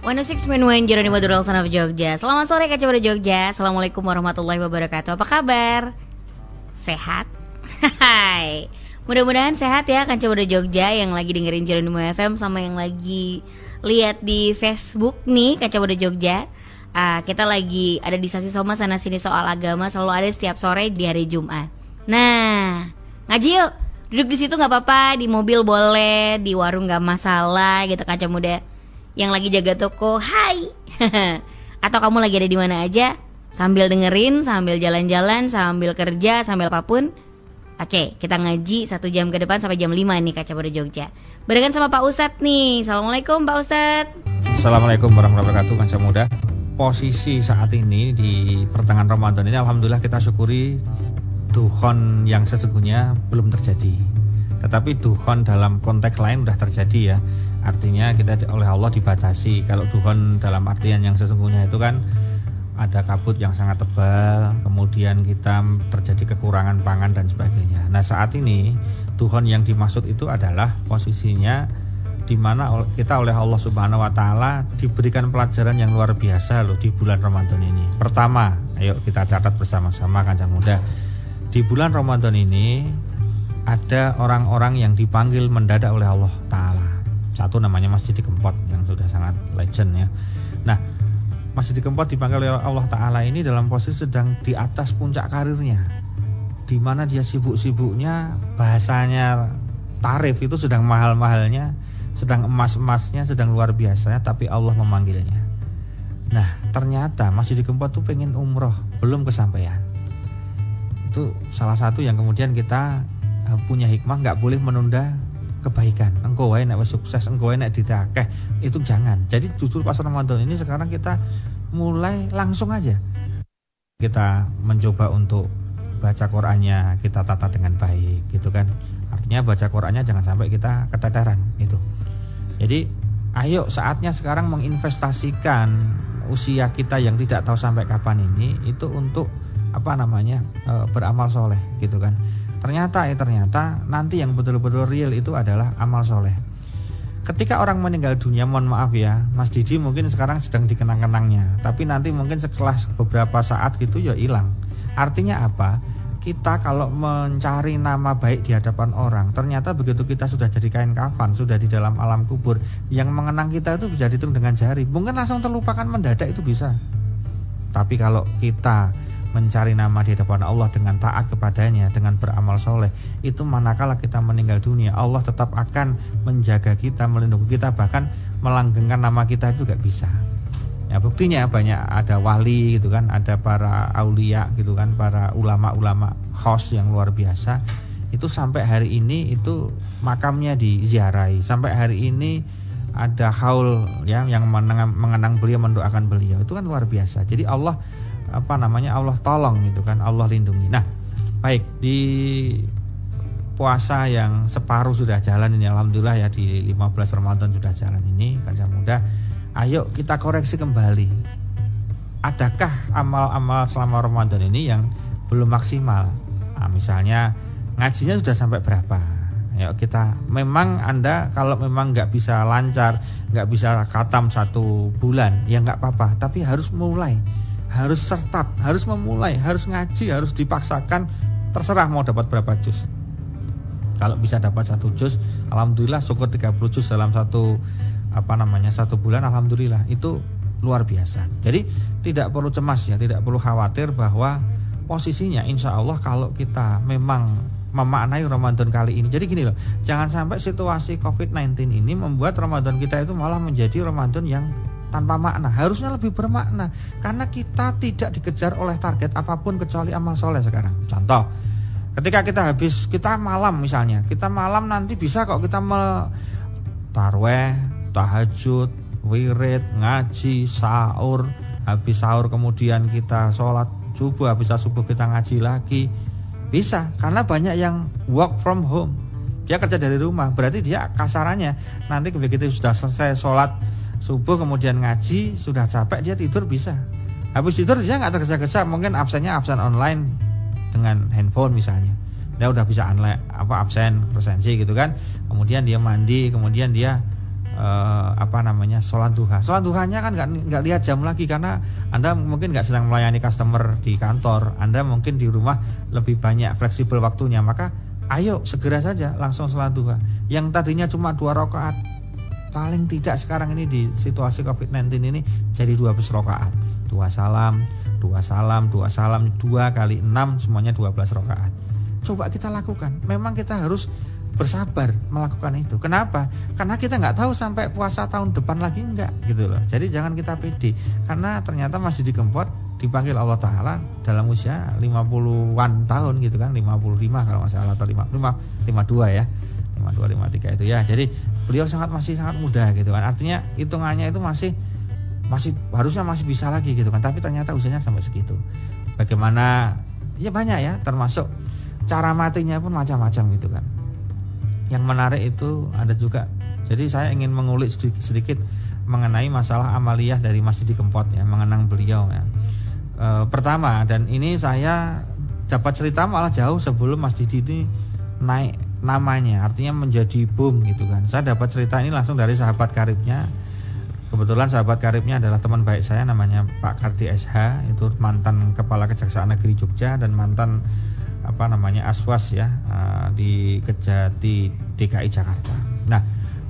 106.1 Jeronimo Durul Son Jogja. Selamat sore Kaca Pada Jogja. Assalamualaikum warahmatullahi wabarakatuh. Apa kabar? Sehat? Hai. Mudah-mudahan sehat ya Kaca Pada Jogja Yang lagi dengerin Jeronimo FM Sama yang lagi lihat di Facebook nih Kaca Pada Jogja. Uh, Kita lagi ada di Sasi Soma sana sini soal agama Selalu ada setiap sore di hari Jumat. Nah Ngaji yuk. Duduk di situ nggak apa-apa, di mobil boleh, di warung nggak masalah gitu kaca muda. Yang lagi jaga toko, hai. Atau kamu lagi ada di mana aja, sambil dengerin, sambil jalan-jalan, sambil kerja, sambil apa pun. Oke, kita ngaji satu jam ke depan sampai jam 5 nih kaca muda Jogja. Barengan sama Pak Ustadz nih. Assalamualaikum Pak Ustadz. Assalamualaikum warahmatullahi wabarakatuh kaca muda. Posisi saat ini di pertengahan Ramadan ini Alhamdulillah kita syukuri duhon yang sesungguhnya belum terjadi. Tetapi duhon dalam konteks lain sudah terjadi ya. Artinya kita oleh Allah dibatasi. Kalau duhon dalam artian yang sesungguhnya itu kan ada kabut yang sangat tebal, kemudian kita terjadi kekurangan pangan dan sebagainya. Nah saat ini duhon yang dimaksud itu adalah posisinya di mana kita oleh Allah Subhanahu Wa Taala diberikan pelajaran yang luar biasa loh di bulan Ramadan ini. Pertama, ayo kita catat bersama-sama kancah muda di bulan Ramadan ini ada orang-orang yang dipanggil mendadak oleh Allah Ta'ala Satu namanya Masjid Kempot yang sudah sangat legend ya. Nah Masjid Kempot dipanggil oleh Allah Ta'ala ini dalam posisi sedang di atas puncak karirnya. Di mana dia sibuk-sibuknya bahasanya tarif itu sedang mahal-mahalnya sedang emas-emasnya sedang luar biasa tapi Allah memanggilnya. Nah ternyata masih di Kempot tuh pengen umroh belum kesampaian. Itu salah satu yang kemudian kita uh, punya hikmah nggak boleh menunda kebaikan. Engkau wae nek sukses, engkau wae nek didakeh, itu jangan. Jadi justru pas Ramadan ini sekarang kita mulai langsung aja. Kita mencoba untuk baca Qur'annya kita tata dengan baik gitu kan. Artinya baca Qur'annya jangan sampai kita keteteran itu. Jadi ayo saatnya sekarang menginvestasikan usia kita yang tidak tahu sampai kapan ini itu untuk apa namanya e, beramal soleh gitu kan ternyata ya ternyata nanti yang betul-betul real itu adalah amal soleh. Ketika orang meninggal dunia mohon maaf ya Mas Didi mungkin sekarang sedang dikenang-kenangnya. Tapi nanti mungkin setelah beberapa saat gitu ya hilang. Artinya apa? Kita kalau mencari nama baik di hadapan orang ternyata begitu kita sudah jadi kain kafan sudah di dalam alam kubur yang mengenang kita itu bisa dihitung dengan jari. Mungkin langsung terlupakan mendadak itu bisa. Tapi kalau kita mencari nama di hadapan Allah dengan taat kepadanya, dengan beramal soleh, itu manakala kita meninggal dunia, Allah tetap akan menjaga kita, melindungi kita, bahkan melanggengkan nama kita itu gak bisa. Ya buktinya banyak ada wali gitu kan, ada para aulia gitu kan, para ulama-ulama khos yang luar biasa. Itu sampai hari ini itu makamnya diziarahi. Sampai hari ini ada haul ya yang mengenang beliau, mendoakan beliau. Itu kan luar biasa. Jadi Allah apa namanya Allah tolong gitu kan Allah lindungi. Nah baik di puasa yang separuh sudah jalan ini Alhamdulillah ya di 15 Ramadan sudah jalan ini kancah muda. Ayo kita koreksi kembali. Adakah amal-amal selama Ramadan ini yang belum maksimal? Nah, misalnya ngajinya sudah sampai berapa? Ya kita memang anda kalau memang nggak bisa lancar nggak bisa katam satu bulan ya nggak apa-apa. Tapi harus mulai harus sertat, harus memulai, harus ngaji, harus dipaksakan. Terserah mau dapat berapa juz. Kalau bisa dapat satu juz, alhamdulillah syukur 30 juz dalam satu apa namanya satu bulan, alhamdulillah itu luar biasa. Jadi tidak perlu cemas ya, tidak perlu khawatir bahwa posisinya insya Allah kalau kita memang memaknai Ramadan kali ini. Jadi gini loh, jangan sampai situasi COVID-19 ini membuat Ramadan kita itu malah menjadi Ramadan yang tanpa makna. Harusnya lebih bermakna. Karena kita tidak dikejar oleh target apa pun kecuali amal soleh sekarang. Contoh ketika kita habis kita malam misalnya. Kita malam nanti bisa kok kita tarweh tahajud wirid ngaji sahur. Habis sahur kemudian kita sholat subuh habis subuh kita ngaji lagi. Bisa karena banyak yang work from home. Dia kerja dari rumah berarti dia kasarannya nanti begitu sudah selesai sholat subuh kemudian ngaji sudah capek dia tidur bisa. Habis tidur dia nggak tergesa-gesa. Mungkin absennya absen online dengan handphone misalnya. Dia udah bisa online apa absen presensi gitu kan. Kemudian dia mandi kemudian dia e, uh, apa namanya sholat duha. Sholat duhanya kan nggak nggak lihat jam lagi karena anda mungkin nggak sedang melayani customer di kantor, anda mungkin di rumah lebih banyak fleksibel waktunya, maka ayo segera saja langsung sholat duha. Yang tadinya cuma dua rakaat, paling tidak sekarang ini di situasi COVID-19 ini jadi dua rakaat, dua salam, dua salam, dua salam, dua kali enam semuanya dua belas rakaat. Coba kita lakukan. Memang kita harus bersabar melakukan itu. Kenapa? Karena kita nggak tahu sampai puasa tahun depan lagi enggak gitu loh. Jadi jangan kita pede karena ternyata masih dikempot dipanggil Allah Taala dalam usia 50-an tahun gitu kan 55 kalau nggak salah atau 5, 5 52 ya 52 53 itu ya. Jadi beliau sangat masih sangat muda gitu kan. Artinya hitungannya itu masih masih harusnya masih bisa lagi gitu kan. Tapi ternyata usianya sampai segitu. Bagaimana ya banyak ya termasuk cara matinya pun macam-macam gitu kan. Yang menarik itu ada juga. Jadi saya ingin mengulik sedikit, sedikit mengenai masalah amaliyah dari Mas Didi Kempot ya, mengenang beliau ya. E, pertama dan ini saya dapat cerita malah jauh sebelum Mas Didi ini naik namanya, artinya menjadi boom gitu kan. Saya dapat cerita ini langsung dari sahabat karibnya. Kebetulan sahabat karibnya adalah teman baik saya namanya Pak Kardi SH, itu mantan kepala Kejaksaan Negeri Jogja dan mantan apa namanya Aswas ya uh, di Kejati DKI Jakarta. Nah,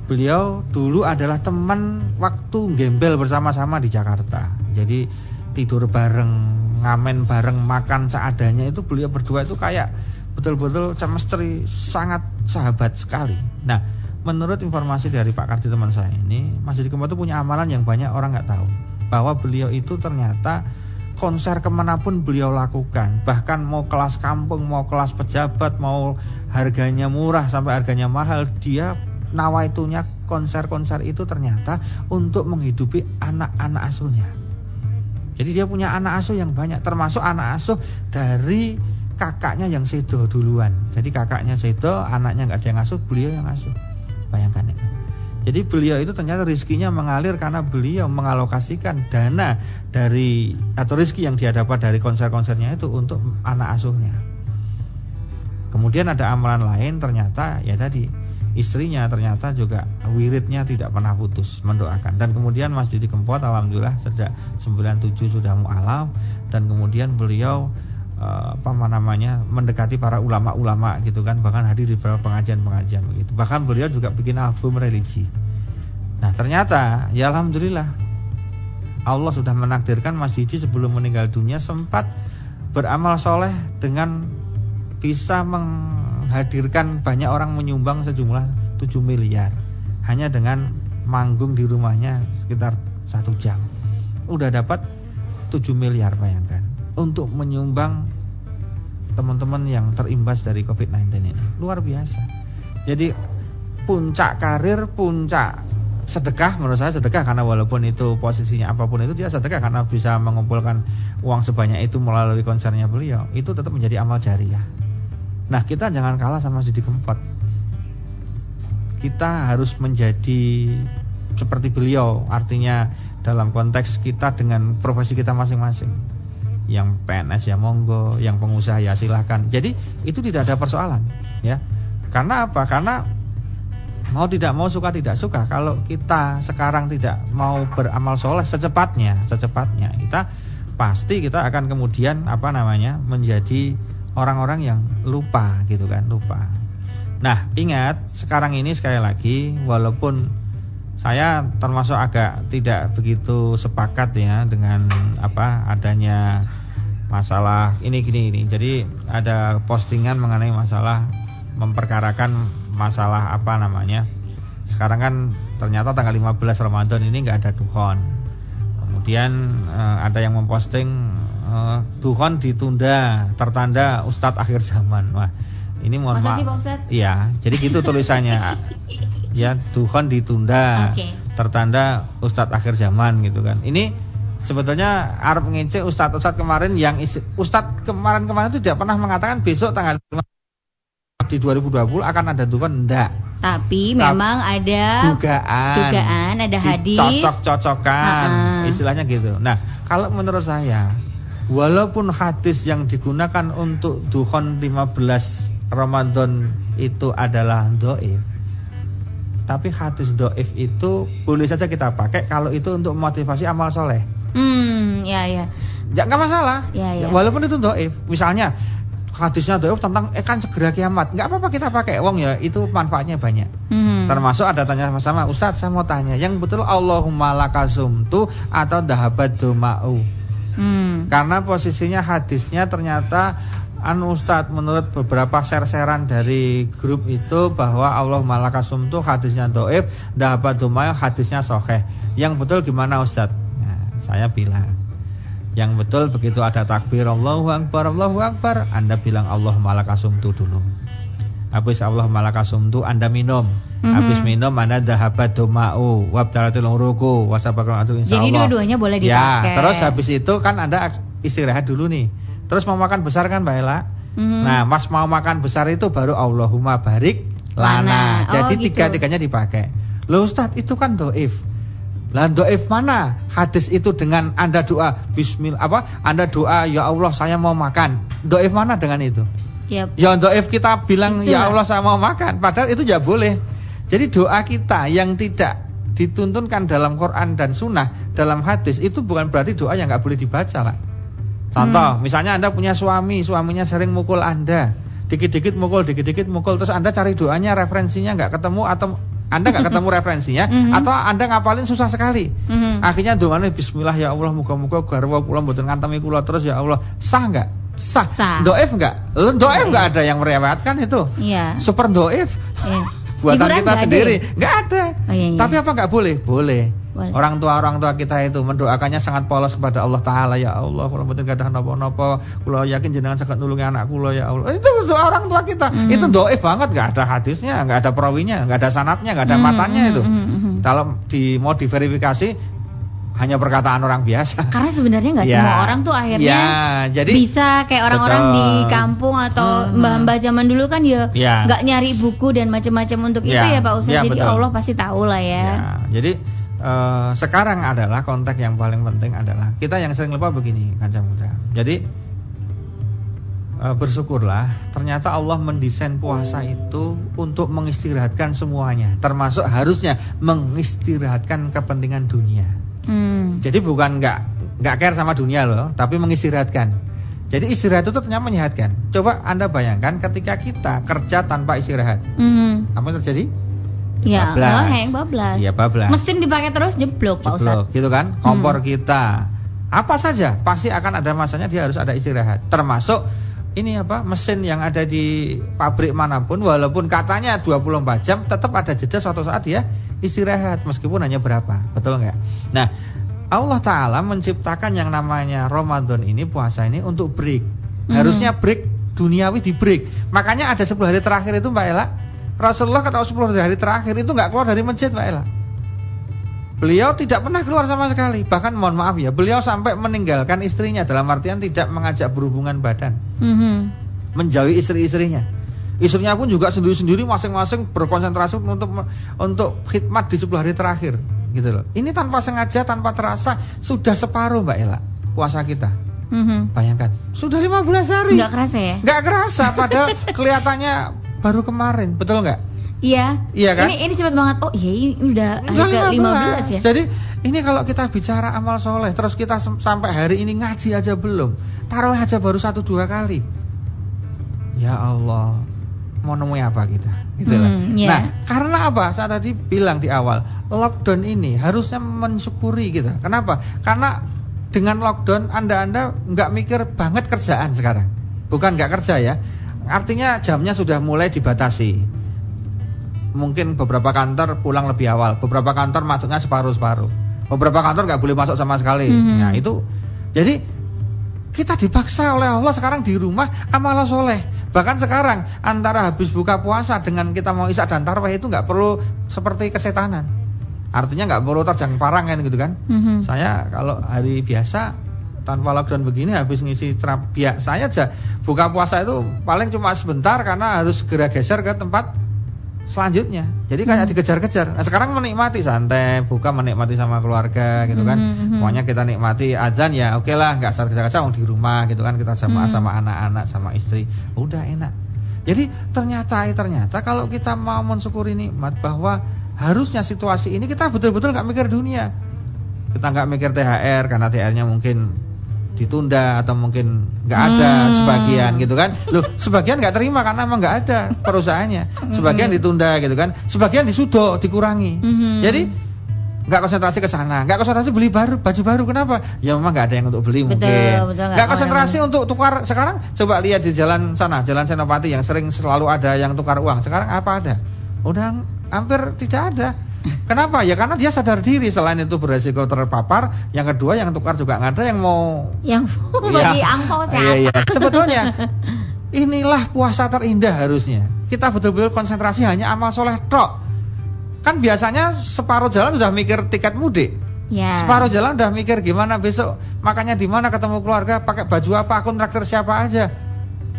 beliau dulu adalah teman waktu gembel bersama-sama di Jakarta. Jadi tidur bareng, ngamen bareng, makan seadanya itu beliau berdua itu kayak betul-betul chemistry sangat sahabat sekali. Nah, menurut informasi dari Pak Kardi teman saya ini, Mas Didi Kempot itu punya amalan yang banyak orang nggak tahu. Bahwa beliau itu ternyata konser ke mana pun beliau lakukan. Bahkan mau kelas kampung mau kelas pejabat mau harganya murah sampai harganya mahal dia nawaitunya konser-konser itu ternyata untuk menghidupi anak-anak asuhnya. Jadi dia punya anak asuh yang banyak termasuk anak asuh dari kakaknya yang sedo duluan. Jadi kakaknya sedo anaknya nggak ada yang asuh beliau yang asuh. Bayangkan itu jadi beliau itu ternyata rizkinya mengalir karena beliau mengalokasikan dana dari atau rizki yang dia dapat dari konser-konsernya itu untuk anak asuhnya. Kemudian ada amalan lain ternyata ya tadi istrinya ternyata juga wiridnya tidak pernah putus mendoakan. Dan kemudian Mas Didi Kempot alhamdulillah sejak 97 sudah mualaf dan kemudian beliau apa namanya mendekati para ulama-ulama gitu kan bahkan hadir di beberapa pengajian-pengajian begitu. Bahkan beliau juga bikin album religi. Nah ternyata ya alhamdulillah Allah sudah menakdirkan Mas Didi sebelum meninggal dunia sempat beramal soleh dengan bisa menghadirkan banyak orang menyumbang sejumlah 7 miliar. Hanya dengan manggung di rumahnya sekitar satu jam. Udah dapat 7 miliar bayangkan untuk menyumbang teman-teman yang terimbas dari COVID-19 ini. Luar biasa. Jadi puncak karir, puncak sedekah menurut saya sedekah karena walaupun itu posisinya apa pun itu dia sedekah karena bisa mengumpulkan uang sebanyak itu melalui konsernya beliau itu tetap menjadi amal jariah. Nah kita jangan kalah sama Didi Kempot. Kita harus menjadi seperti beliau artinya dalam konteks kita dengan profesi kita masing-masing yang PNS ya monggo, yang pengusaha ya silahkan. Jadi itu tidak ada persoalan, ya. Karena apa? Karena mau tidak mau suka tidak suka. Kalau kita sekarang tidak mau beramal soleh secepatnya, secepatnya kita pasti kita akan kemudian apa namanya menjadi orang-orang yang lupa gitu kan, lupa. Nah ingat sekarang ini sekali lagi walaupun saya termasuk agak tidak begitu sepakat ya dengan apa adanya masalah ini gini ini. Jadi ada postingan mengenai masalah memperkarakan masalah apa namanya. Sekarang kan ternyata tanggal 15 Ramadan ini nggak ada duhon. Kemudian uh, ada yang memposting uh, duhon ditunda tertanda Ustadz akhir zaman. Wah, ini mohon maaf. Iya, jadi gitu tulisannya. ya, duhon ditunda okay. tertanda Ustadz akhir zaman gitu kan. Ini sebetulnya Arab ngece Ustadz Ustadz kemarin yang Ustadz kemarin kemarin itu tidak pernah mengatakan besok tanggal di 2020 akan ada dukungan enggak tapi memang ada dugaan. dugaan ada hadis. cocok-cocokan istilahnya gitu. Nah kalau menurut saya walaupun hadis yang digunakan untuk duhon 15 Ramadan itu adalah doif Tapi hadis doif itu boleh saja kita pakai kalau itu untuk motivasi amal soleh. Hmm, ya ya. Ya nggak masalah. Ya, ya. Walaupun itu doif. Misalnya hadisnya doif tentang eh kan segera kiamat. Nggak apa-apa kita pakai. Wong ya itu manfaatnya banyak. Hmm. Termasuk ada tanya sama Ustadz saya mau tanya yang betul Allahumma lakasumtu atau dahabat doma'u. Hmm. Karena posisinya hadisnya ternyata anu Ustadz menurut beberapa share-sharean dari grup itu bahwa Allah malakasum itu hadisnya doib, dahabat doma'u hadisnya soheh. Yang betul gimana Ustadz? Saya bilang yang betul begitu ada takbir Allahu Akbar Allahu Akbar Anda bilang Allah malakasum itu dulu Habis Allah malakasum itu Anda minum Mhm. Habis minum Anda dahabat doma'u Wabdalatul uruku Wasabakal atu insya Jadi dua-duanya boleh dipakai. Ya terus habis itu kan Anda istirahat dulu nih Terus mau makan besar kan Mbak Ela Mhm. Nah mas mau makan besar itu baru Allahumma barik Lana. lana Oh, Jadi gitu. tiga-tiganya dipakai Loh Ustadz itu kan doif lah doif mana? Hadis itu dengan anda doa Bismillah apa? Anda doa ya Allah saya mau makan. Doif mana dengan itu? Yap. Ya doif kita bilang Itulah. ya Allah saya mau makan. Padahal itu ya boleh. Jadi doa kita yang tidak dituntunkan dalam Quran dan Sunnah Dalam hadis itu bukan berarti doa yang nggak boleh dibaca lah. Contoh Hmm. misalnya anda punya suami Suaminya sering mukul anda. Dikit-dikit mukul, dikit-dikit mukul Terus anda cari doanya referensinya nggak ketemu Atau anda nggak ketemu referensinya Mhm. Atau anda ngapalin susah sekali Mhm. Akhirnya doanya Bismillah ya Allah muka-muka garwa kula mboten ngantemi kula terus ya Allah sah nggak? Sah. Sah. Doif nggak? Doif nggak ada yang merewetkan itu. Iya. Super doif. Iya. Buatan Hiburan kita nggak ada sendiri ya? nggak ada. Oh, iya, iya. Tapi apa nggak boleh? Boleh. Orang tua orang tua kita itu mendoakannya sangat polos kepada Allah Taala ya Allah kalau mboten gadah napa-napa kula yakin jenengan saged nulungi anak kula ya Allah. Itu doa orang tua kita. Mhm. Itu doif banget nggak ada hadisnya, nggak ada perawinya, nggak ada sanatnya, nggak ada Mhm, matanya mhm, itu. mhm, mhm. Kalau di mau diverifikasi hanya perkataan orang biasa. Karena sebenarnya nggak Ya. semua orang tuh akhirnya Ya, jadi bisa kayak orang-orang Betul. di kampung atau Hmm. mbah-mbah zaman dulu kan ya Ya. nggak nyari buku dan macam-macam untuk itu Ya. ya Pak Ustadz. Ya, Jadi betul. Allah pasti tahu lah ya. Ya, jadi eh, sekarang adalah konteks yang paling penting adalah kita yang sering lupa begini kancah muda. Jadi eh, bersyukurlah ternyata Allah mendesain puasa itu untuk mengistirahatkan semuanya, termasuk harusnya mengistirahatkan kepentingan dunia. Hmm. Jadi bukan nggak nggak care sama dunia loh, tapi mengistirahatkan. Jadi istirahat itu ternyata menyehatkan. Coba anda bayangkan ketika kita kerja tanpa istirahat, Mhm. apa yang terjadi? Ya, ngeheng bablas. Iya bablas. Mesin dipakai terus jeblok Pak. Jeblok, gitu kan? Kompor kita. Apa saja pasti akan ada masanya dia harus ada istirahat. Termasuk ini apa? Mesin yang ada di pabrik mana pun walaupun katanya 24 jam tetap ada jeda suatu saat dia istirahat meskipun hanya berapa. Betul nggak? Nah, Allah taala menciptakan yang namanya Ramadan ini puasa ini untuk break. Hmm. Harusnya break duniawi di break. Makanya ada 10 hari terakhir itu Mbak Ella Rasulullah kata 10 hari terakhir itu nggak keluar dari masjid Mbak Ella Beliau tidak pernah keluar sama sekali. Bahkan mohon maaf ya, beliau sampai meninggalkan istrinya dalam artian tidak mengajak berhubungan badan, Mhm. menjauhi istri-istrinya. Istrinya pun juga sendiri-sendiri masing-masing berkonsentrasi untuk untuk khidmat di 10 hari terakhir, gitu loh. Ini tanpa sengaja, tanpa terasa sudah separuh Mbak Ella puasa kita. Mhm. Bayangkan, sudah 15 hari. Nggak kerasa ya? Nggak kerasa padahal kelihatannya baru kemarin, betul nggak? Iya. Iya kan? Ini ini cepat banget. Oh iya ini udah hari Enggak, ke 15 ya. Jadi ini kalau kita bicara amal soleh Terus kita sampai hari ini ngaji aja belum Taruh aja baru satu dua kali Ya Allah Mau nemui apa kita gitu lah. Hmm, iya. Nah karena apa Saya tadi bilang di awal Lockdown ini harusnya mensyukuri gitu Kenapa? Karena dengan lockdown Anda-anda nggak mikir banget kerjaan sekarang Bukan nggak kerja ya Artinya jamnya sudah mulai dibatasi mungkin beberapa kantor pulang lebih awal, beberapa kantor masuknya separuh-separuh, beberapa kantor nggak boleh masuk sama sekali. Mhm. Nah itu, jadi kita dipaksa oleh Allah sekarang di rumah amal soleh. Bahkan sekarang antara habis buka puasa dengan kita mau isak dan tarwih itu nggak perlu seperti kesetanan. Artinya nggak perlu terjang parang kan gitu kan. Mhm. Saya kalau hari biasa tanpa lockdown begini habis ngisi ceram biak saya aja buka puasa itu paling cuma sebentar karena harus segera geser ke tempat selanjutnya. Jadi kayak Hmm. dikejar-kejar. Nah, sekarang menikmati santai, buka menikmati sama keluarga gitu kan. Hmm, hmm, hmm. Pokoknya kita nikmati azan ya oke lah nggak kerja-kerja di rumah gitu kan kita sama Hmm. sama anak-anak sama istri. Udah enak. Jadi ternyata ternyata kalau kita mau mensyukuri nikmat bahwa harusnya situasi ini kita betul-betul nggak mikir dunia. Kita nggak mikir THR karena THR-nya mungkin ditunda atau mungkin nggak ada Hmm. sebagian gitu kan. Loh, sebagian nggak terima karena emang nggak ada perusahaannya. Sebagian ditunda gitu kan. Sebagian disudo dikurangi. Mhm. Jadi nggak konsentrasi ke sana, nggak konsentrasi beli baru baju baru. Kenapa? Ya memang nggak ada yang untuk beli Betul, mungkin. betul, nggak konsentrasi untuk tukar. Sekarang coba lihat di jalan sana, jalan Senopati yang sering selalu ada yang tukar uang. Sekarang apa ada? Udah hampir tidak ada. Kenapa? Ya karena dia sadar diri selain itu beresiko terpapar. Yang kedua yang tukar juga nggak ada yang mau yang Iya. bagi angpau siapa? Iya, iya. Sebetulnya inilah puasa terindah harusnya. Kita betul-betul konsentrasi hanya amal soleh tok. Kan biasanya separuh jalan sudah mikir tiket mudik. Ya. Separuh jalan udah mikir gimana besok makanya di mana ketemu keluarga, pakai baju apa, akun traktir siapa aja.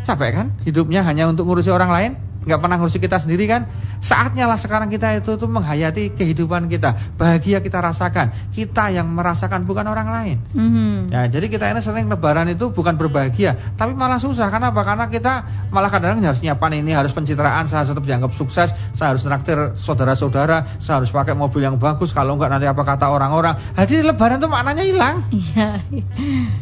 Capek kan? Hidupnya hanya untuk ngurusi orang lain, nggak pernah ngurusi kita sendiri kan? Saatnya lah sekarang kita itu tuh menghayati kehidupan kita, bahagia kita rasakan. Kita yang merasakan bukan orang lain. Mhm. Ya, jadi kita ini sering lebaran itu bukan berbahagia, tapi malah susah. Kenapa? Karena kita malah kadang-kadang harus nyiapkan ini, harus pencitraan, saya tetap dianggap sukses, saya harus traktir saudara-saudara, saya harus pakai mobil yang bagus, kalau enggak nanti apa kata orang-orang. Jadi lebaran itu maknanya hilang. Iya.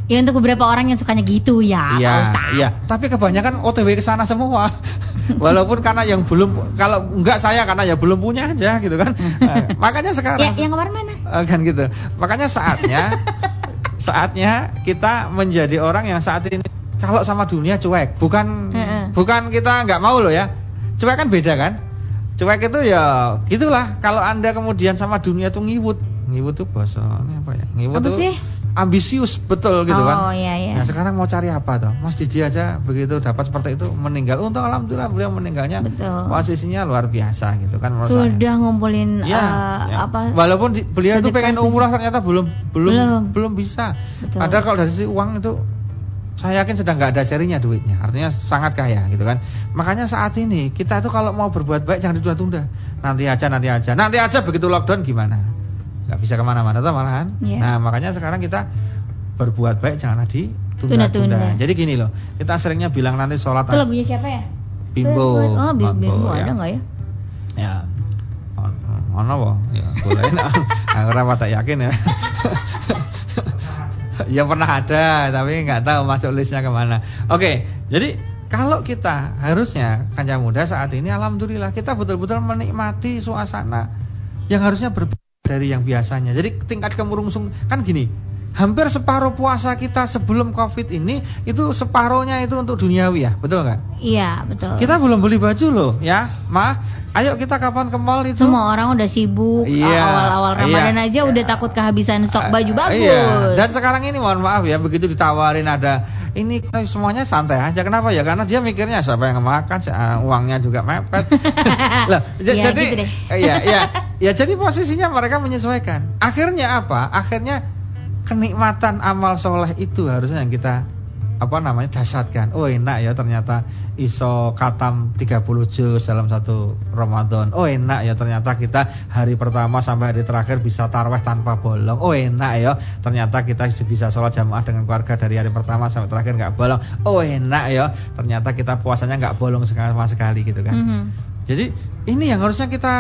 Ya untuk beberapa orang yang sukanya gitu ya, Iya, iya. Tapi kebanyakan OTW ke sana semua. Walaupun karena yang belum, kalau enggak saya karena ya belum punya aja gitu kan. Eh, makanya sekarang Ya, yang kemarin mana? Eh, kan gitu. Makanya saatnya saatnya kita menjadi orang yang saat ini kalau sama dunia cuek, bukan bukan kita nggak mau loh ya. Cuek kan beda kan? Cuek itu ya gitulah. Kalau Anda kemudian sama dunia tuh ngiwut. Ngiwut tuh bahasa ini apa ya? Ngiwut Apa tuh sih? ambisius betul gitu kan. Oh, iya, iya. Nah, sekarang mau cari apa toh? Mas Didi aja begitu dapat seperti itu meninggal. Untung alhamdulillah beliau meninggalnya Betul. posisinya luar biasa gitu kan menurut saya. Sudah ngumpulin Ya, eh, ya. apa? Walaupun di- beliau itu pengen umrah ternyata belum belum Belum. belum, bisa. Betul. Padahal kalau dari sisi uang itu saya yakin sedang nggak ada serinya duitnya. Artinya sangat kaya gitu kan. Makanya saat ini kita itu kalau mau berbuat baik jangan ditunda-tunda. Nanti aja, nanti aja, nanti aja begitu lockdown gimana? Nggak bisa ke mana-mana tuh malahan. Iya. Nah makanya sekarang kita berbuat baik janganlah ditunda-tunda. Tunda-tunda. Jadi gini loh, kita seringnya bilang nanti sholat Itu lagunya siapa ya? Bimbo. Oh, Bim- Mambo, Bimbo ya. ada nggak ya? Ya. On- Ono apa? Ya, boleh. Ora pada yakin ya. ya pernah ada, tapi nggak tahu masuk listnya ke mana. Oke, jadi kalau kita harusnya kanca muda saat ini, alhamdulillah kita betul-betul menikmati suasana yang harusnya berbeda dari yang biasanya. Jadi tingkat kemurungsung kan gini. Hampir separuh puasa kita sebelum Covid ini itu separuhnya itu untuk duniawi ya, betul nggak? Iya, betul. Kita belum beli baju loh, ya, Ma. Ayo kita kapan ke mall itu? Semua orang udah sibuk Iya, awal-awal Ramadan iya. aja udah takut kehabisan stok baju Eh, bagus. Iya. Dan sekarang ini mohon maaf ya, begitu ditawarin ada ini semuanya santai aja. Kenapa ya? Karena dia mikirnya siapa yang makan, ah, uangnya juga mepet. Lah, Ya, jadi gitu deh. eh, iya, iya. Ya jadi posisinya mereka menyesuaikan. Akhirnya apa? Akhirnya kenikmatan amal soleh itu harusnya yang kita apa namanya dasatkan. Oh enak ya ternyata iso katam 30 juz dalam satu Ramadan. Oh enak ya ternyata kita hari pertama sampai hari terakhir bisa taraweh tanpa bolong. Oh enak ya ternyata kita bisa sholat jamaah dengan keluarga dari hari pertama sampai terakhir nggak bolong. Oh enak ya ternyata kita puasanya nggak bolong sama sekali gitu kan. Mhm. Jadi ini yang harusnya kita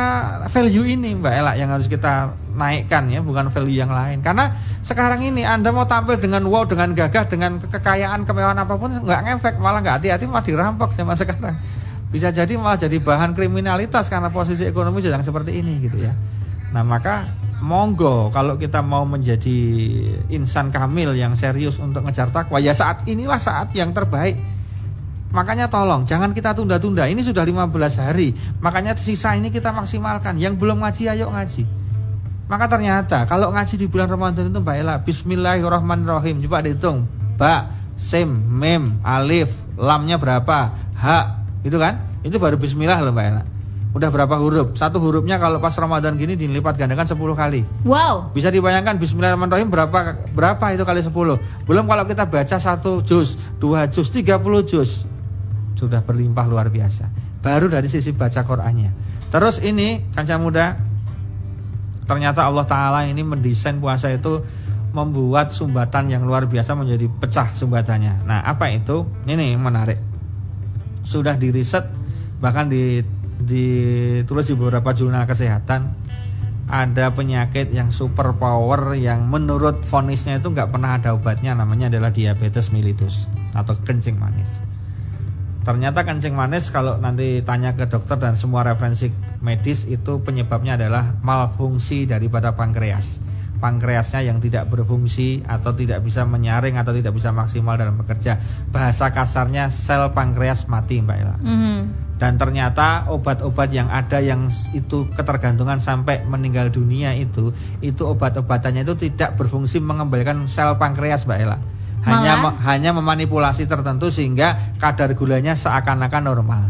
value ini Mbak Ella yang harus kita naikkan ya bukan value yang lain. Karena sekarang ini Anda mau tampil dengan wow dengan gagah dengan ke- kekayaan kemewahan apa pun nggak ngefek malah nggak hati-hati malah dirampok zaman sekarang. Bisa jadi malah jadi bahan kriminalitas karena posisi ekonomi sedang seperti ini gitu ya. Nah maka monggo kalau kita mau menjadi insan kamil yang serius untuk ngejar takwa ya saat inilah saat yang terbaik Makanya tolong jangan kita tunda-tunda. Ini sudah 15 hari. Makanya sisa ini kita maksimalkan. Yang belum ngaji ayo ngaji. Maka ternyata kalau ngaji di bulan Ramadan itu Mbak Ella, bismillahirrahmanirrahim. Coba dihitung. Ba, sim, mim, alif, lamnya berapa? Ha, itu kan? Itu baru bismillah loh Mbak Ella. Udah berapa huruf? Satu hurufnya kalau pas Ramadan gini dilipat gandakan 10 kali. Wow. Bisa dibayangkan Bismillahirrahmanirrahim berapa berapa itu kali 10 Belum kalau kita baca satu juz, dua juz, 30 juz Sudah berlimpah luar biasa Baru dari sisi baca Qur'annya Terus ini kanca muda Ternyata Allah Ta'ala ini mendesain puasa itu Membuat sumbatan yang luar biasa menjadi pecah sumbatannya Nah apa itu? Ini menarik Sudah diriset Bahkan di, ditulis di beberapa jurnal kesehatan ada penyakit yang super power yang menurut vonisnya itu nggak pernah ada obatnya namanya adalah diabetes mellitus atau kencing manis. Ternyata kencing manis kalau nanti tanya ke dokter dan semua referensi medis itu penyebabnya adalah malfungsi daripada pankreas. Pankreasnya yang tidak berfungsi atau tidak bisa menyaring atau tidak bisa maksimal dalam bekerja. Bahasa kasarnya sel pankreas mati, Mbak Ella. Mm -hmm dan ternyata obat-obat yang ada yang itu ketergantungan sampai meninggal dunia itu itu obat-obatannya itu tidak berfungsi mengembalikan sel pankreas Mbak Ella hanya me, hanya memanipulasi tertentu sehingga kadar gulanya seakan-akan normal.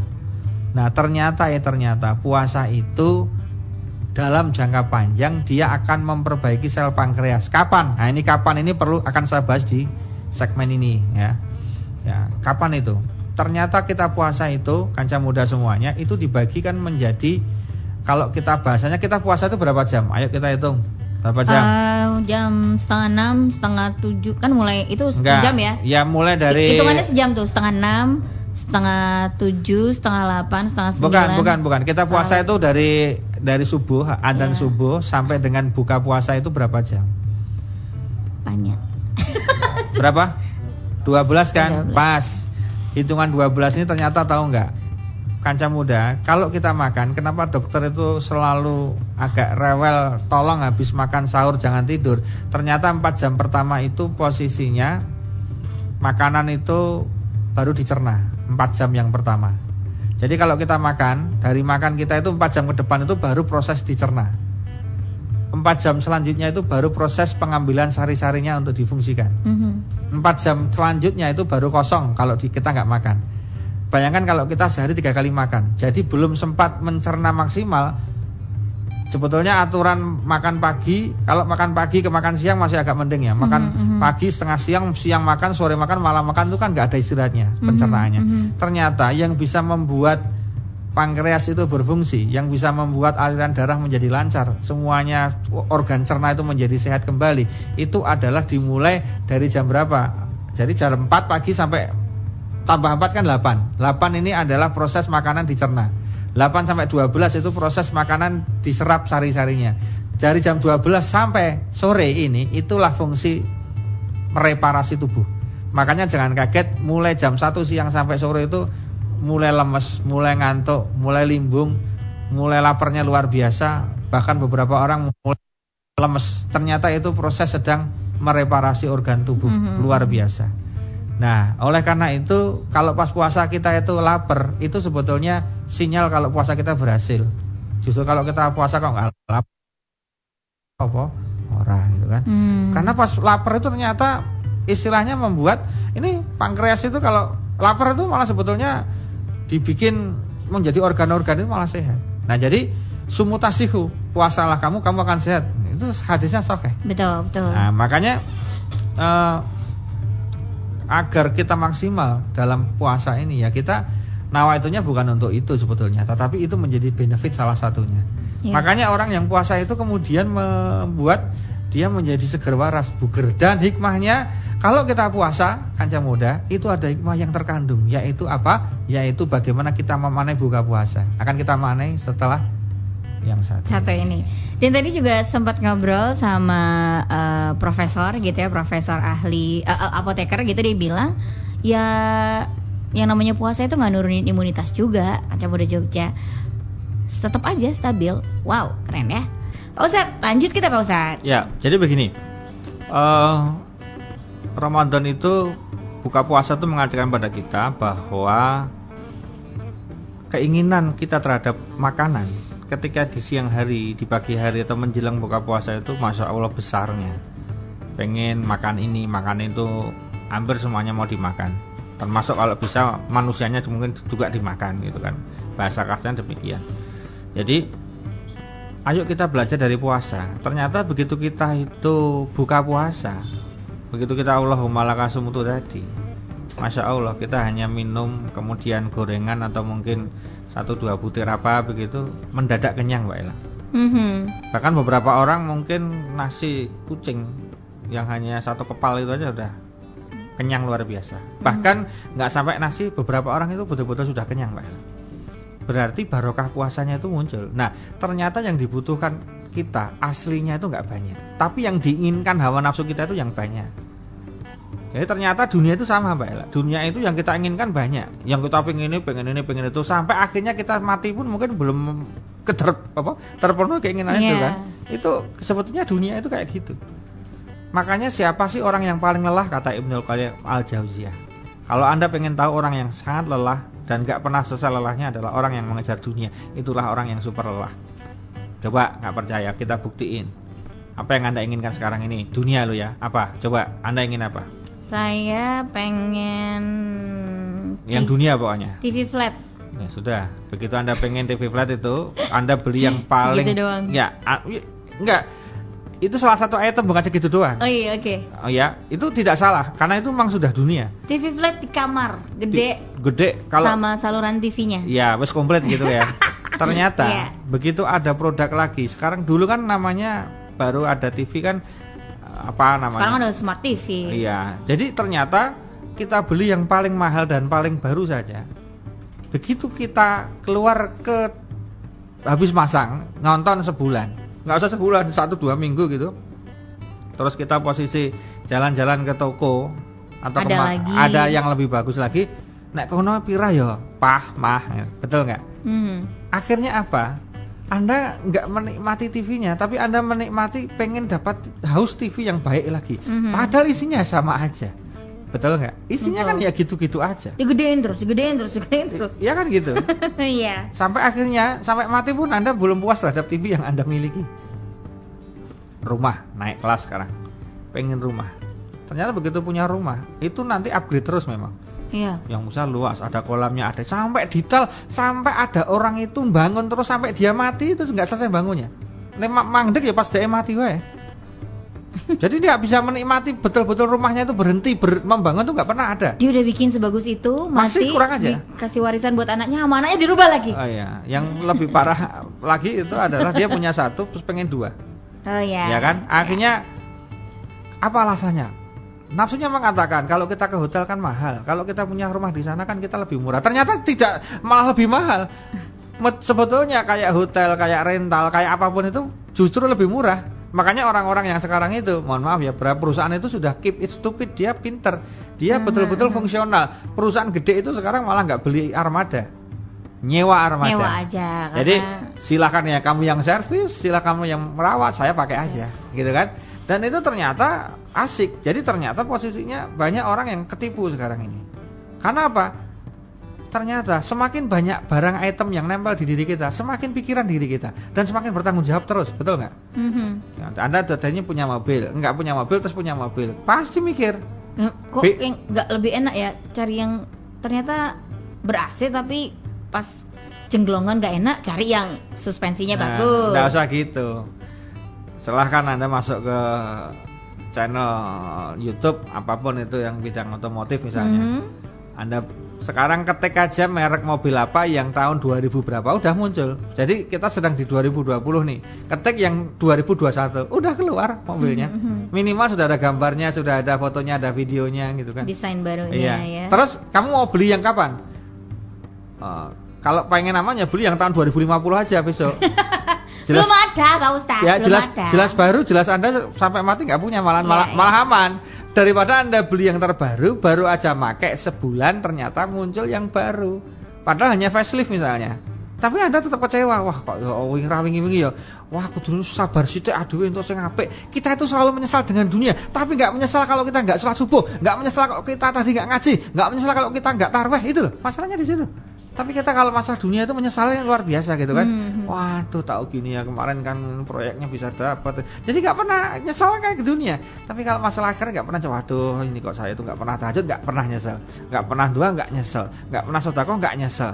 Nah ternyata ya ternyata puasa itu dalam jangka panjang dia akan memperbaiki sel pankreas. Kapan? Nah ini kapan ini perlu akan saya bahas di segmen ini ya. Ya kapan itu? Ternyata kita puasa itu kanca muda semuanya itu dibagikan menjadi kalau kita bahasanya kita puasa itu berapa jam? Ayo kita hitung. Berapa jam? Uh, jam setengah enam, setengah tujuh kan mulai itu Enggak, jam ya? Ya mulai dari. Hitungannya sejam tuh setengah enam, setengah tujuh, setengah delapan, setengah sembilan. Bukan, bukan, bukan. Kita puasa itu dari dari subuh, adzan yeah. subuh sampai dengan buka puasa itu berapa jam? Banyak. berapa? 12 kan? 12. Pas hitungan 12 ini ternyata tahu nggak kanca muda kalau kita makan kenapa dokter itu selalu agak rewel tolong habis makan sahur jangan tidur ternyata 4 jam pertama itu posisinya makanan itu baru dicerna 4 jam yang pertama jadi kalau kita makan dari makan kita itu 4 jam ke depan itu baru proses dicerna 4 jam selanjutnya itu baru proses pengambilan sari-sarinya untuk difungsikan. Mm -hmm. 4 jam selanjutnya itu baru kosong kalau di, kita nggak makan. Bayangkan kalau kita sehari tiga kali makan, jadi belum sempat mencerna maksimal. Sebetulnya aturan makan pagi, kalau makan pagi ke makan siang masih agak mending ya. Makan mm -hmm. pagi setengah siang, siang makan, sore makan, malam makan itu kan nggak ada istirahatnya pencernaannya. Mm -hmm. Ternyata yang bisa membuat pankreas itu berfungsi yang bisa membuat aliran darah menjadi lancar, semuanya organ cerna itu menjadi sehat kembali. Itu adalah dimulai dari jam berapa? Jadi jam 4 pagi sampai tambah 4 kan 8. 8 ini adalah proses makanan dicerna. 8 sampai 12 itu proses makanan diserap sari-sarinya. Dari jam 12 sampai sore ini itulah fungsi mereparasi tubuh. Makanya jangan kaget mulai jam 1 siang sampai sore itu mulai lemes, mulai ngantuk, mulai limbung, mulai laparnya luar biasa, bahkan beberapa orang mulai lemes. Ternyata itu proses sedang mereparasi organ tubuh mm -hmm. luar biasa. Nah, oleh karena itu kalau pas puasa kita itu lapar, itu sebetulnya sinyal kalau puasa kita berhasil. Justru kalau kita puasa kok nggak lapar, apa orang gitu kan? Mm. Karena pas lapar itu ternyata istilahnya membuat ini pankreas itu kalau lapar itu malah sebetulnya dibikin menjadi organ-organ itu malah sehat. Nah jadi sumutasihu puasalah kamu kamu akan sehat. Itu hadisnya sahih. Betul betul. Nah makanya uh, agar kita maksimal dalam puasa ini ya kita nawaitunya bukan untuk itu sebetulnya, tetapi itu menjadi benefit salah satunya. Ya. Makanya orang yang puasa itu kemudian membuat dia menjadi seger waras, buger dan hikmahnya kalau kita puasa, kanca muda, itu ada hikmah yang terkandung, yaitu apa? Yaitu bagaimana kita memanai buka puasa. Akan kita manai setelah yang satu. Satu ini. Dan tadi juga sempat ngobrol sama uh, profesor gitu ya, profesor ahli uh, apoteker gitu dia bilang, ya yang namanya puasa itu nggak nurunin imunitas juga, kanca muda Jogja. Tetap aja stabil. Wow, keren ya. Pak Ustadz, lanjut kita Pak Ustadz. Ya, jadi begini. Uh, Ramadan itu buka puasa itu mengajarkan pada kita bahwa keinginan kita terhadap makanan ketika di siang hari, di pagi hari atau menjelang buka puasa itu masya Allah besarnya. Pengen makan ini, makan itu, hampir semuanya mau dimakan. Termasuk kalau bisa manusianya mungkin juga dimakan gitu kan. Bahasa kasarnya demikian. Jadi ayo kita belajar dari puasa. Ternyata begitu kita itu buka puasa, Begitu kita Allahumma lakasum itu tadi Masya Allah kita hanya minum kemudian gorengan atau mungkin satu dua butir apa begitu mendadak kenyang Mbak Ella. Mm-hmm. Bahkan beberapa orang mungkin nasi kucing yang hanya satu kepal itu aja udah kenyang luar biasa. Mm-hmm. Bahkan nggak sampai nasi beberapa orang itu betul-betul sudah kenyang Mbak Ella. Berarti barokah puasanya itu muncul. Nah ternyata yang dibutuhkan kita aslinya itu nggak banyak. Tapi yang diinginkan hawa nafsu kita itu yang banyak. Jadi ternyata dunia itu sama Mbak Ella. Dunia itu yang kita inginkan banyak. Yang kita pengen ini, pengen ini, pengen itu. Sampai akhirnya kita mati pun mungkin belum keter, apa, terpenuhi keinginan yeah. itu Iya. kan. Itu sebetulnya dunia itu kayak gitu. Makanya siapa sih orang yang paling lelah kata Ibnu Qayyim al-Jauziyah. Kalau Anda pengen tahu orang yang sangat lelah dan gak pernah selesai lelahnya adalah orang yang mengejar dunia. Itulah orang yang super lelah. Coba nggak percaya, kita buktiin. Apa yang Anda inginkan sekarang ini? Dunia lo ya. Apa? Coba Anda ingin apa? Saya pengen Yang dunia pokoknya. TV flat. Ya sudah. Begitu Anda pengen TV flat itu, Anda beli yang paling Segitu doang. Ya, enggak. Itu salah satu item bukan segitu doang. Oh iya oke. Oh ya, itu tidak salah karena itu memang sudah dunia. TV flat di kamar, gede Di- gede kalau sama saluran TV-nya. ya wes komplit gitu ya. Ternyata Iya. begitu ada produk lagi. Sekarang dulu kan namanya baru ada TV kan apa namanya? Sekarang ada smart TV. Iya, jadi ternyata kita beli yang paling mahal dan paling baru saja. Begitu kita keluar ke habis masang nonton sebulan, nggak usah sebulan, satu dua minggu gitu. Terus kita posisi jalan-jalan ke toko atau Ada lagi. ada yang lebih bagus lagi. Nek kono pira ya, pah, mah, betul nggak? Hmm. Akhirnya apa? Anda nggak menikmati TV-nya, tapi Anda menikmati pengen dapat house TV yang baik lagi. Mhm. Padahal isinya sama aja. Betul nggak? Isinya Betul. kan ya gitu-gitu aja. Digedein terus, digedein terus, digedein terus. Iya kan gitu. Iya. Sampai akhirnya sampai mati pun Anda belum puas terhadap TV yang Anda miliki. Rumah naik kelas sekarang. Pengen rumah. Ternyata begitu punya rumah, itu nanti upgrade terus memang. Iya. yang besar luas ada kolamnya ada sampai detail sampai ada orang itu bangun terus sampai dia mati itu nggak selesai bangunnya lemak mangdek ya pas dia mati wae jadi dia bisa menikmati betul-betul rumahnya itu berhenti ber- membangun tuh nggak pernah ada Dia udah bikin sebagus itu, Masih mati, kurang aja. Kasih warisan buat anaknya, sama anaknya dirubah lagi. oh iya yang lebih parah lagi itu adalah dia punya satu terus pengen dua Oh iya. ya kan akhirnya apa alasannya Nafsunya mengatakan kalau kita ke hotel kan mahal, kalau kita punya rumah di sana kan kita lebih murah. Ternyata tidak, malah lebih mahal. Sebetulnya kayak hotel, kayak rental, kayak apa pun itu justru lebih murah. Makanya orang-orang yang sekarang itu, mohon maaf ya, perusahaan itu sudah keep it stupid, dia pinter, dia Hmm, betul-betul fungsional. Perusahaan gede itu sekarang malah nggak beli armada, nyewa armada. Nyewa aja. Jadi karena- silakan ya kamu yang servis, silakan kamu yang merawat, saya pakai aja, gitu kan? Dan itu ternyata asik. Jadi ternyata posisinya banyak orang yang ketipu sekarang ini. Karena apa? Ternyata semakin banyak barang item yang nempel di diri kita, semakin pikiran diri kita dan semakin bertanggung jawab terus, betul nggak? Mhm. Anda tadinya punya mobil, nggak punya mobil terus punya mobil, pasti mikir. Kok nggak lebih enak ya cari yang ternyata ber AC tapi pas jengglongan nggak enak, cari yang suspensinya Nah, bagus. nggak usah gitu. Silahkan Anda masuk ke channel YouTube apa pun itu yang bidang otomotif misalnya. Mhm. Anda sekarang ketik aja merek mobil apa yang tahun 2000 berapa udah muncul. Jadi kita sedang di 2020 nih. Ketik yang 2021 udah keluar mobilnya. Mhm, Minimal sudah ada gambarnya, sudah ada fotonya, ada videonya gitu kan. Desain barunya Iya. ya. Terus kamu mau beli yang kapan? Eh, kalau pengen namanya beli yang tahun 2050 aja besok. belum ada Pak Ustaz, Ya belum jelas ada. jelas baru jelas Anda sampai mati nggak punya malah Iya, malah, iya. malah aman. Daripada Anda beli yang terbaru baru aja make sebulan ternyata muncul yang baru. Padahal hanya facelift misalnya. Tapi Anda tetap kecewa. Wah kok ya wingi ra wingi-wingi ya. Wah aku dulu sabar sithik aduh entuk sing apik. Kita itu selalu menyesal dengan dunia, tapi nggak menyesal kalau kita nggak sholat subuh, nggak menyesal kalau kita tadi nggak ngaji, nggak menyesal kalau kita nggak tarweh itu loh. Masalahnya di situ. Tapi kita kalau masalah dunia itu menyesalnya luar biasa gitu kan. Mhm. Waduh tahu gini ya kemarin kan proyeknya bisa dapat. Jadi nggak pernah nyesal kayak ke dunia. Tapi kalau masalah akhir nggak pernah coba. Waduh ini kok saya itu nggak pernah tahajud nggak pernah nyesel. Nggak pernah dua nggak nyesel. Nggak pernah sodako nggak nyesel.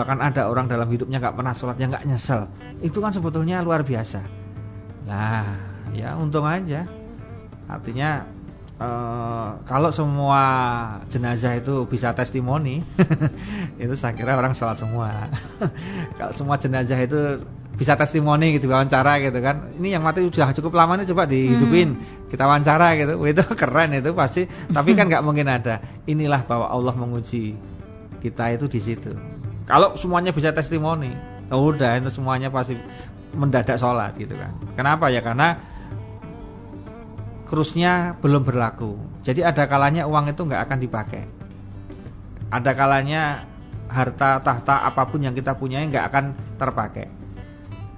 Bahkan ada orang dalam hidupnya nggak pernah sholat yang nggak nyesel. Itu kan sebetulnya luar biasa. Nah ya untung aja. Artinya eh, kalau semua jenazah itu bisa testimoni, itu saya kira orang sholat semua. kalau semua jenazah itu bisa testimoni gitu wawancara gitu kan. Ini yang mati sudah cukup lama nih coba dihidupin, kita wawancara gitu. Itu keren itu pasti. Tapi kan nggak mungkin ada. Inilah bahwa Allah menguji kita itu di situ. Kalau semuanya bisa testimoni, ya udah itu semuanya pasti mendadak sholat gitu kan. Kenapa ya? Karena krusnya belum berlaku. Jadi ada kalanya uang itu nggak akan dipakai. Ada kalanya harta tahta apa pun yang kita punya nggak akan terpakai.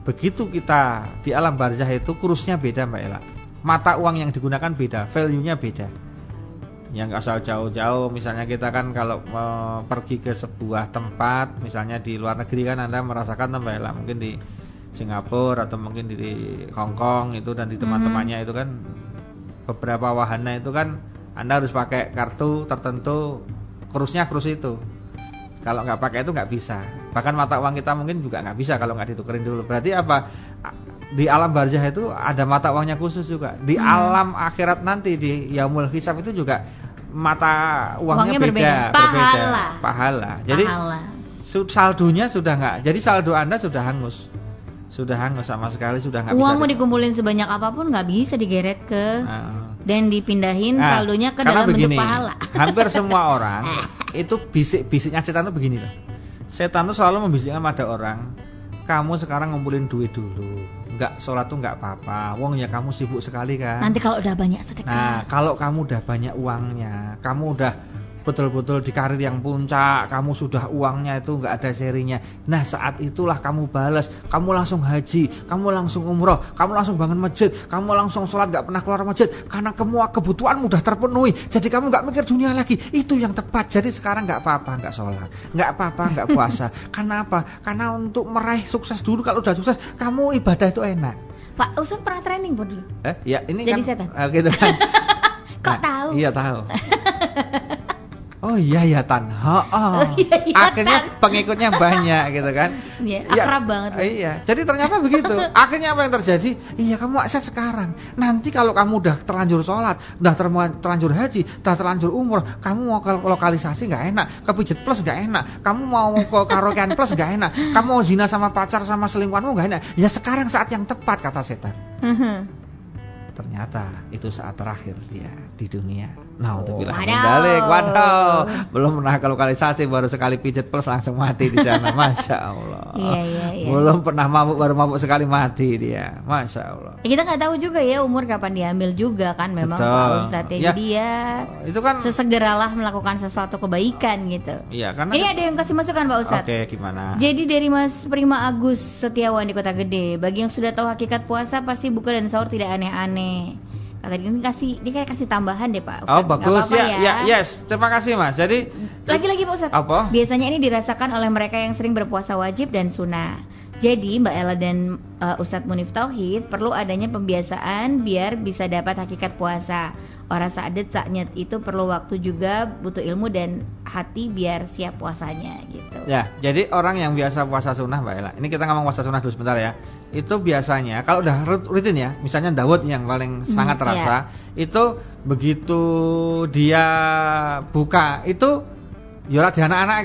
Begitu kita di alam barzah itu krusnya beda Mbak Ella. Mata uang yang digunakan beda, value-nya beda yang asal jauh-jauh misalnya kita kan kalau mau pergi ke sebuah tempat misalnya di luar negeri kan Anda merasakan tambah lah mungkin di Singapura atau mungkin di Hong Kong itu dan di mhm. teman-temannya itu kan beberapa wahana itu kan Anda harus pakai kartu tertentu krusnya krus itu kalau nggak pakai itu nggak bisa bahkan mata uang kita mungkin juga nggak bisa kalau nggak ditukerin dulu berarti apa di alam barzah itu ada mata uangnya khusus juga. Di hmm. alam akhirat nanti di yaumul hisab itu juga mata uangnya, uangnya beda, berbeda, pahala. pahala. Jadi pahala. saldonya sudah nggak. Jadi saldo Anda sudah hangus. Sudah hangus sama sekali sudah nggak Uang mau dikumpulin sebanyak apa pun nggak bisa digeret ke nah. Dan dipindahin nah, saldonya ke dalam begini, bentuk pahala. Hampir semua orang itu bisik-bisiknya setan itu begini loh. Setan itu selalu membisikkan pada orang, kamu sekarang ngumpulin duit dulu nggak sholat tuh nggak apa-apa. Wong ya kamu sibuk sekali kan. Nanti kalau udah banyak sedekah. Nah kalau kamu udah banyak uangnya, kamu udah betul-betul di karir yang puncak, kamu sudah uangnya itu nggak ada serinya. Nah saat itulah kamu balas, kamu langsung haji, kamu langsung umroh, kamu langsung bangun masjid, kamu langsung sholat nggak pernah keluar masjid karena semua kebutuhan mudah terpenuhi. Jadi kamu nggak mikir dunia lagi. Itu yang tepat. Jadi sekarang nggak apa-apa nggak sholat, nggak apa-apa nggak puasa. karena apa? Karena untuk meraih sukses dulu kalau udah sukses, kamu ibadah itu enak. Pak Ustadz pernah training bu dulu? Eh, ya ini Jadi kan, setan. Uh, gitu kan. Kok nah, tahu? Iya tahu. Oh iya ya Tan. Oh, oh. iya, iya, Akhirnya tan. pengikutnya banyak gitu kan. Iya, ya, akrab banget. Iya. Jadi ternyata begitu. Akhirnya apa yang terjadi? Iya, kamu akses sekarang. Nanti kalau kamu udah terlanjur sholat, udah terlanjur haji, udah terlanjur umur, kamu mau ke lokalisasi nggak enak, ke pijat plus nggak enak, kamu mau ke karaokean plus nggak enak, kamu mau zina sama pacar sama selingkuhanmu nggak enak. Ya sekarang saat yang tepat kata setan. Mm -hmm. Ternyata itu saat terakhir dia di dunia. Nah, untuk bilang balik, waduh, belum pernah ke lokalisasi, baru sekali pijet plus langsung mati di sana, masya Allah. Iya, iya, iya. Belum pernah mabuk, baru mabuk sekali mati dia, masya Allah. Ya, kita nggak tahu juga ya umur kapan diambil juga kan, memang Betul. Pak Ustadz ya. ya. Jadi ya, itu kan sesegeralah melakukan sesuatu kebaikan gitu. Iya, karena ini ada yang kasih masukan Pak Ustadz. Oke, gimana? Jadi dari Mas Prima Agus Setiawan di Kota Gede, bagi yang sudah tahu hakikat puasa pasti buka dan sahur tidak aneh-aneh. Kata dia kasih dia kayak kasih tambahan deh Pak. Ustaz. Oh bagus ya, ya. Ya yes. Terima kasih Mas. Jadi lagi-lagi Pak Ustadz. Apa? Biasanya ini dirasakan oleh mereka yang sering berpuasa wajib dan sunnah. Jadi Mbak Ella dan uh, Ustadz Munif Tauhid perlu adanya pembiasaan biar bisa dapat hakikat puasa. Orang saadet saatnya itu perlu waktu juga, butuh ilmu dan hati biar siap puasanya gitu. Ya, jadi orang yang biasa puasa sunnah Mbak Ella. Ini kita ngomong puasa sunnah dulu sebentar ya. Itu biasanya kalau udah rutin ya, misalnya Dawud yang paling hmm, sangat terasa, ya. itu begitu dia buka itu yola di anak-anak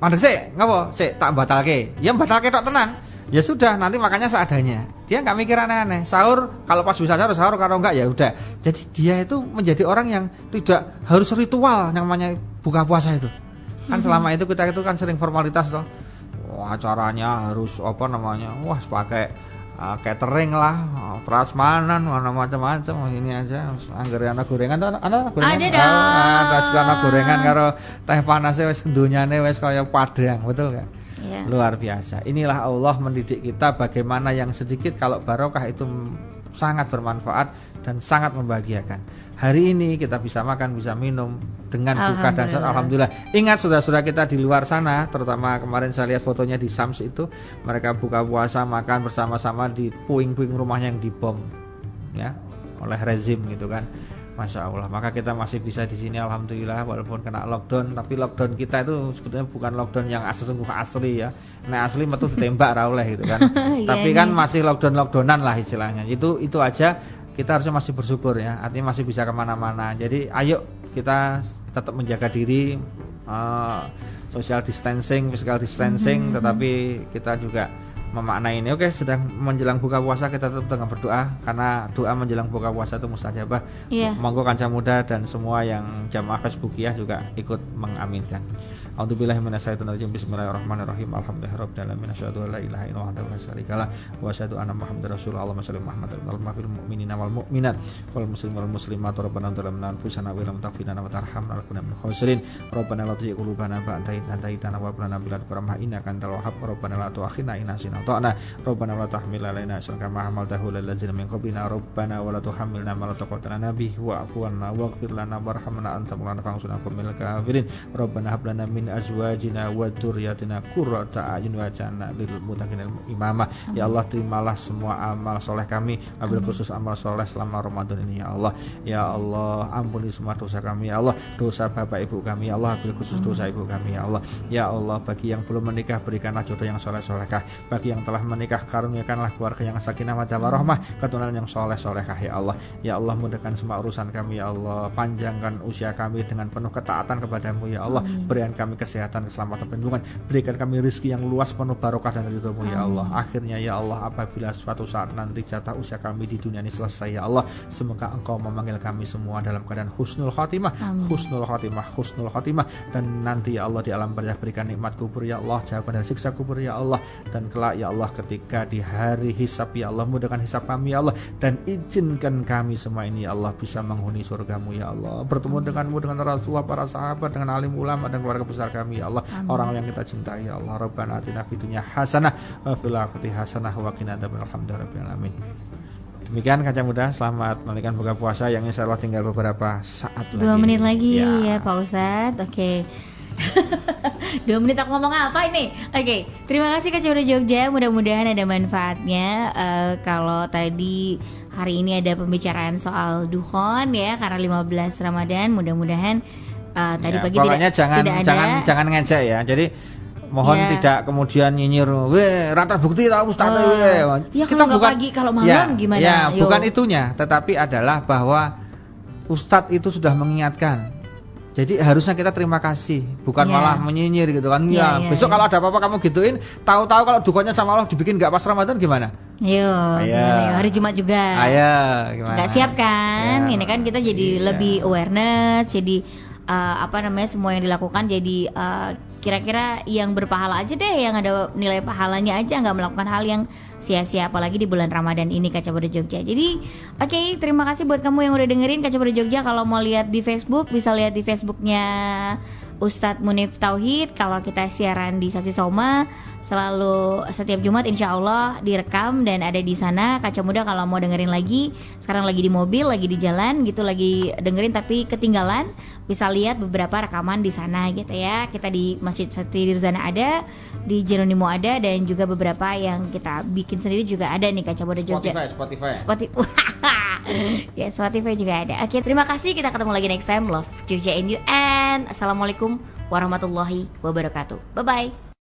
Mandek sih, ngapa? Sih tak batalke. Ya batalke tok tenan. Ya sudah, nanti makanya seadanya. Dia nggak mikir aneh-aneh. Sahur kalau pas bisa sahur, sahur kalau enggak ya udah. Jadi dia itu menjadi orang yang tidak harus ritual yang namanya buka puasa itu. Kan selama itu kita itu kan sering formalitas toh. Wah, acaranya harus apa namanya? Wah, pakai uh, catering lah, uh, prasmanan, mana macam-macam ini aja. Angger anak gorengan ada ana gorengan. Ada dong. Ada anak gorengan karo teh panas wis dunyane wis kaya padang, betul gak? Yeah. Luar biasa. Inilah Allah mendidik kita bagaimana yang sedikit kalau barokah itu sangat bermanfaat dan sangat membahagiakan. Hari ini kita bisa makan, bisa minum dengan buka dan saat alhamdulillah. Ingat saudara-saudara kita di luar sana, terutama kemarin saya lihat fotonya di Sams itu, mereka buka puasa makan bersama-sama di puing-puing rumahnya yang dibom ya oleh rezim gitu kan. Masya Allah. Maka kita masih bisa di sini Alhamdulillah walaupun kena lockdown. Tapi lockdown kita itu sebetulnya bukan lockdown yang sungguh asli ya. Nah asli metu ditembak oleh gitu kan. Iya, tapi kan masih lockdown lockdownan lah istilahnya. Itu itu aja kita harusnya masih bersyukur ya artinya masih bisa ke mana-mana jadi ayo kita tetap menjaga diri uh, social distancing physical distancing mm -hmm. tetapi kita juga memaknai ini. Oke, sedang menjelang buka puasa kita tetap dengan berdoa karena doa menjelang buka puasa itu mustajabah. Iya. Monggo kanca muda dan semua yang jamaah Facebookiah juga ikut mengaminkan. A'udzubillahi minasyaitonirrajim. Bismillahirrahmanirrahim. Alhamdulillahirabbil alamin. Asyhadu an la ilaha illallah wa la syarikalah wa asyhadu anna Muhammadar rasulullah. Allahumma shalli Muhammad wa fil mu'minina wal mu'minat wal muslimin wal muslimat. Rabbana zalamna anfusana wa lam taghfir lana wa tarhamna lakunanna minal khasirin. Rabbana la tuzigh qulubana ba'da idh hadaytana wa hab lana min ladunka rahmah innaka antal wahhab. Rabbana la tu'akhidna in nasina ta'na. Rabbana la tahmil alaina isran kama hamaltahu lil ladzina min qablina. Rabbana wa la tuhammilna ma la taqata lana bihi wa'fu 'anna waghfir lana warhamna anta maulana fansurna minal kafirin. Rabbana hab lana min azwajina wa dzurriyyatina qurrata a'yun waj'alna lil muttaqina imama. Ya Allah terimalah semua amal soleh kami, wabil khusus amal soleh selama Ramadan ini ya Allah. Ya Allah ampuni semua dosa kami ya Allah, dosa bapak ibu kami ya Allah, wabil khusus dosa ibu kami ya Allah. Ya Allah bagi yang belum menikah berikanlah jodoh yang soleh solehkah. Bagi yang telah menikah karuniakanlah keluarga yang sakinah mawaddah warahmah, keturunan yang soleh solehkah ya Allah. Ya Allah mudahkan semua urusan kami ya Allah, panjangkan usia kami dengan penuh ketaatan kepadamu ya Allah. Berikan kami kesehatan, keselamatan, perlindungan. Berikan kami rezeki yang luas, penuh barokah dan ridhomu ya Allah. Akhirnya ya Allah, apabila suatu saat nanti jatah usia kami di dunia ini selesai ya Allah, semoga Engkau memanggil kami semua dalam keadaan husnul khotimah, husnul khotimah, husnul khotimah dan nanti ya Allah di alam barzah berikan nikmat kubur ya Allah, jauhkan dari siksa kubur ya Allah dan kelak ya Allah ketika di hari hisab ya Allah mudahkan hisab kami ya Allah. Dan izinkan kami semua ini ya Allah bisa menghuni surgamu ya Allah. Bertemu denganmu dengan Rasulullah para sahabat dengan alim ulama dan keluarga besar kami ya Allah. Orang yang kita cintai ya Allah. Rabbana atina fid dunya hasanah wa fil akhirati hasanah wa qina adzabannar. Alamin Demikian kaca muda, selamat melanjutkan buka puasa. Yang insya Allah tinggal beberapa saat lagi. Dua menit lagi ya, Pak Ustadz. Oke. Dua menit aku ngomong apa ini? Oke, terima kasih Kak Cura Jogja. Mudah-mudahan ada manfaatnya. Eh, kalau tadi hari ini ada pembicaraan soal duhon ya, karena 15 Ramadan. Mudah-mudahan eh, tadi Ya, pagi tidak, jangan tidak ada. jangan jangan ngejek ya. Jadi mohon Ya. tidak kemudian nyinyir, weh rata bukti tahu Ustaz Oh. weh." Ya, kalau nggak pagi, kalau malam ya, gimana? Ya, Yo. bukan itunya, tetapi adalah bahwa Ustadz itu sudah mengingatkan. Jadi harusnya kita terima kasih, bukan Ya. malah menyinyir gitu kan. Ya, Ya, ya, besok ya. kalau ada apa-apa kamu gituin, tahu-tahu kalau dukunnya sama Allah dibikin nggak pas Ramadan gimana? Yo, Ayo. gimana yo? hari Jumat juga. Ayo, gimana? nggak siap kan Ya. ini kan kita jadi Iya. lebih awareness jadi uh, apa namanya semua yang dilakukan jadi uh, kira-kira yang berpahala aja deh yang ada nilai pahalanya aja nggak melakukan hal yang sia-sia apalagi di bulan Ramadan ini Kaca Muda Jogja. Jadi oke terima kasih buat kamu yang udah dengerin Kaca Muda Jogja. Kalau mau lihat di Facebook bisa lihat di Facebooknya Ustadz Munif Tauhid. Kalau kita siaran di Sasi Soma selalu setiap Jumat insya Allah direkam dan ada di sana. Kaca muda kalau mau dengerin lagi sekarang lagi di mobil lagi di jalan gitu lagi dengerin tapi ketinggalan bisa lihat beberapa rekaman di sana gitu ya kita di Masjid Sati Dirzana ada di Jeronimo ada dan juga beberapa yang kita bikin sendiri juga ada nih kaca muda Jogja Spotify, Spotify. Spotify. ya, Spotify juga ada. Oke, terima kasih. Kita ketemu lagi next time. Love Jogja in you and Assalamualaikum warahmatullahi wabarakatuh. Bye bye.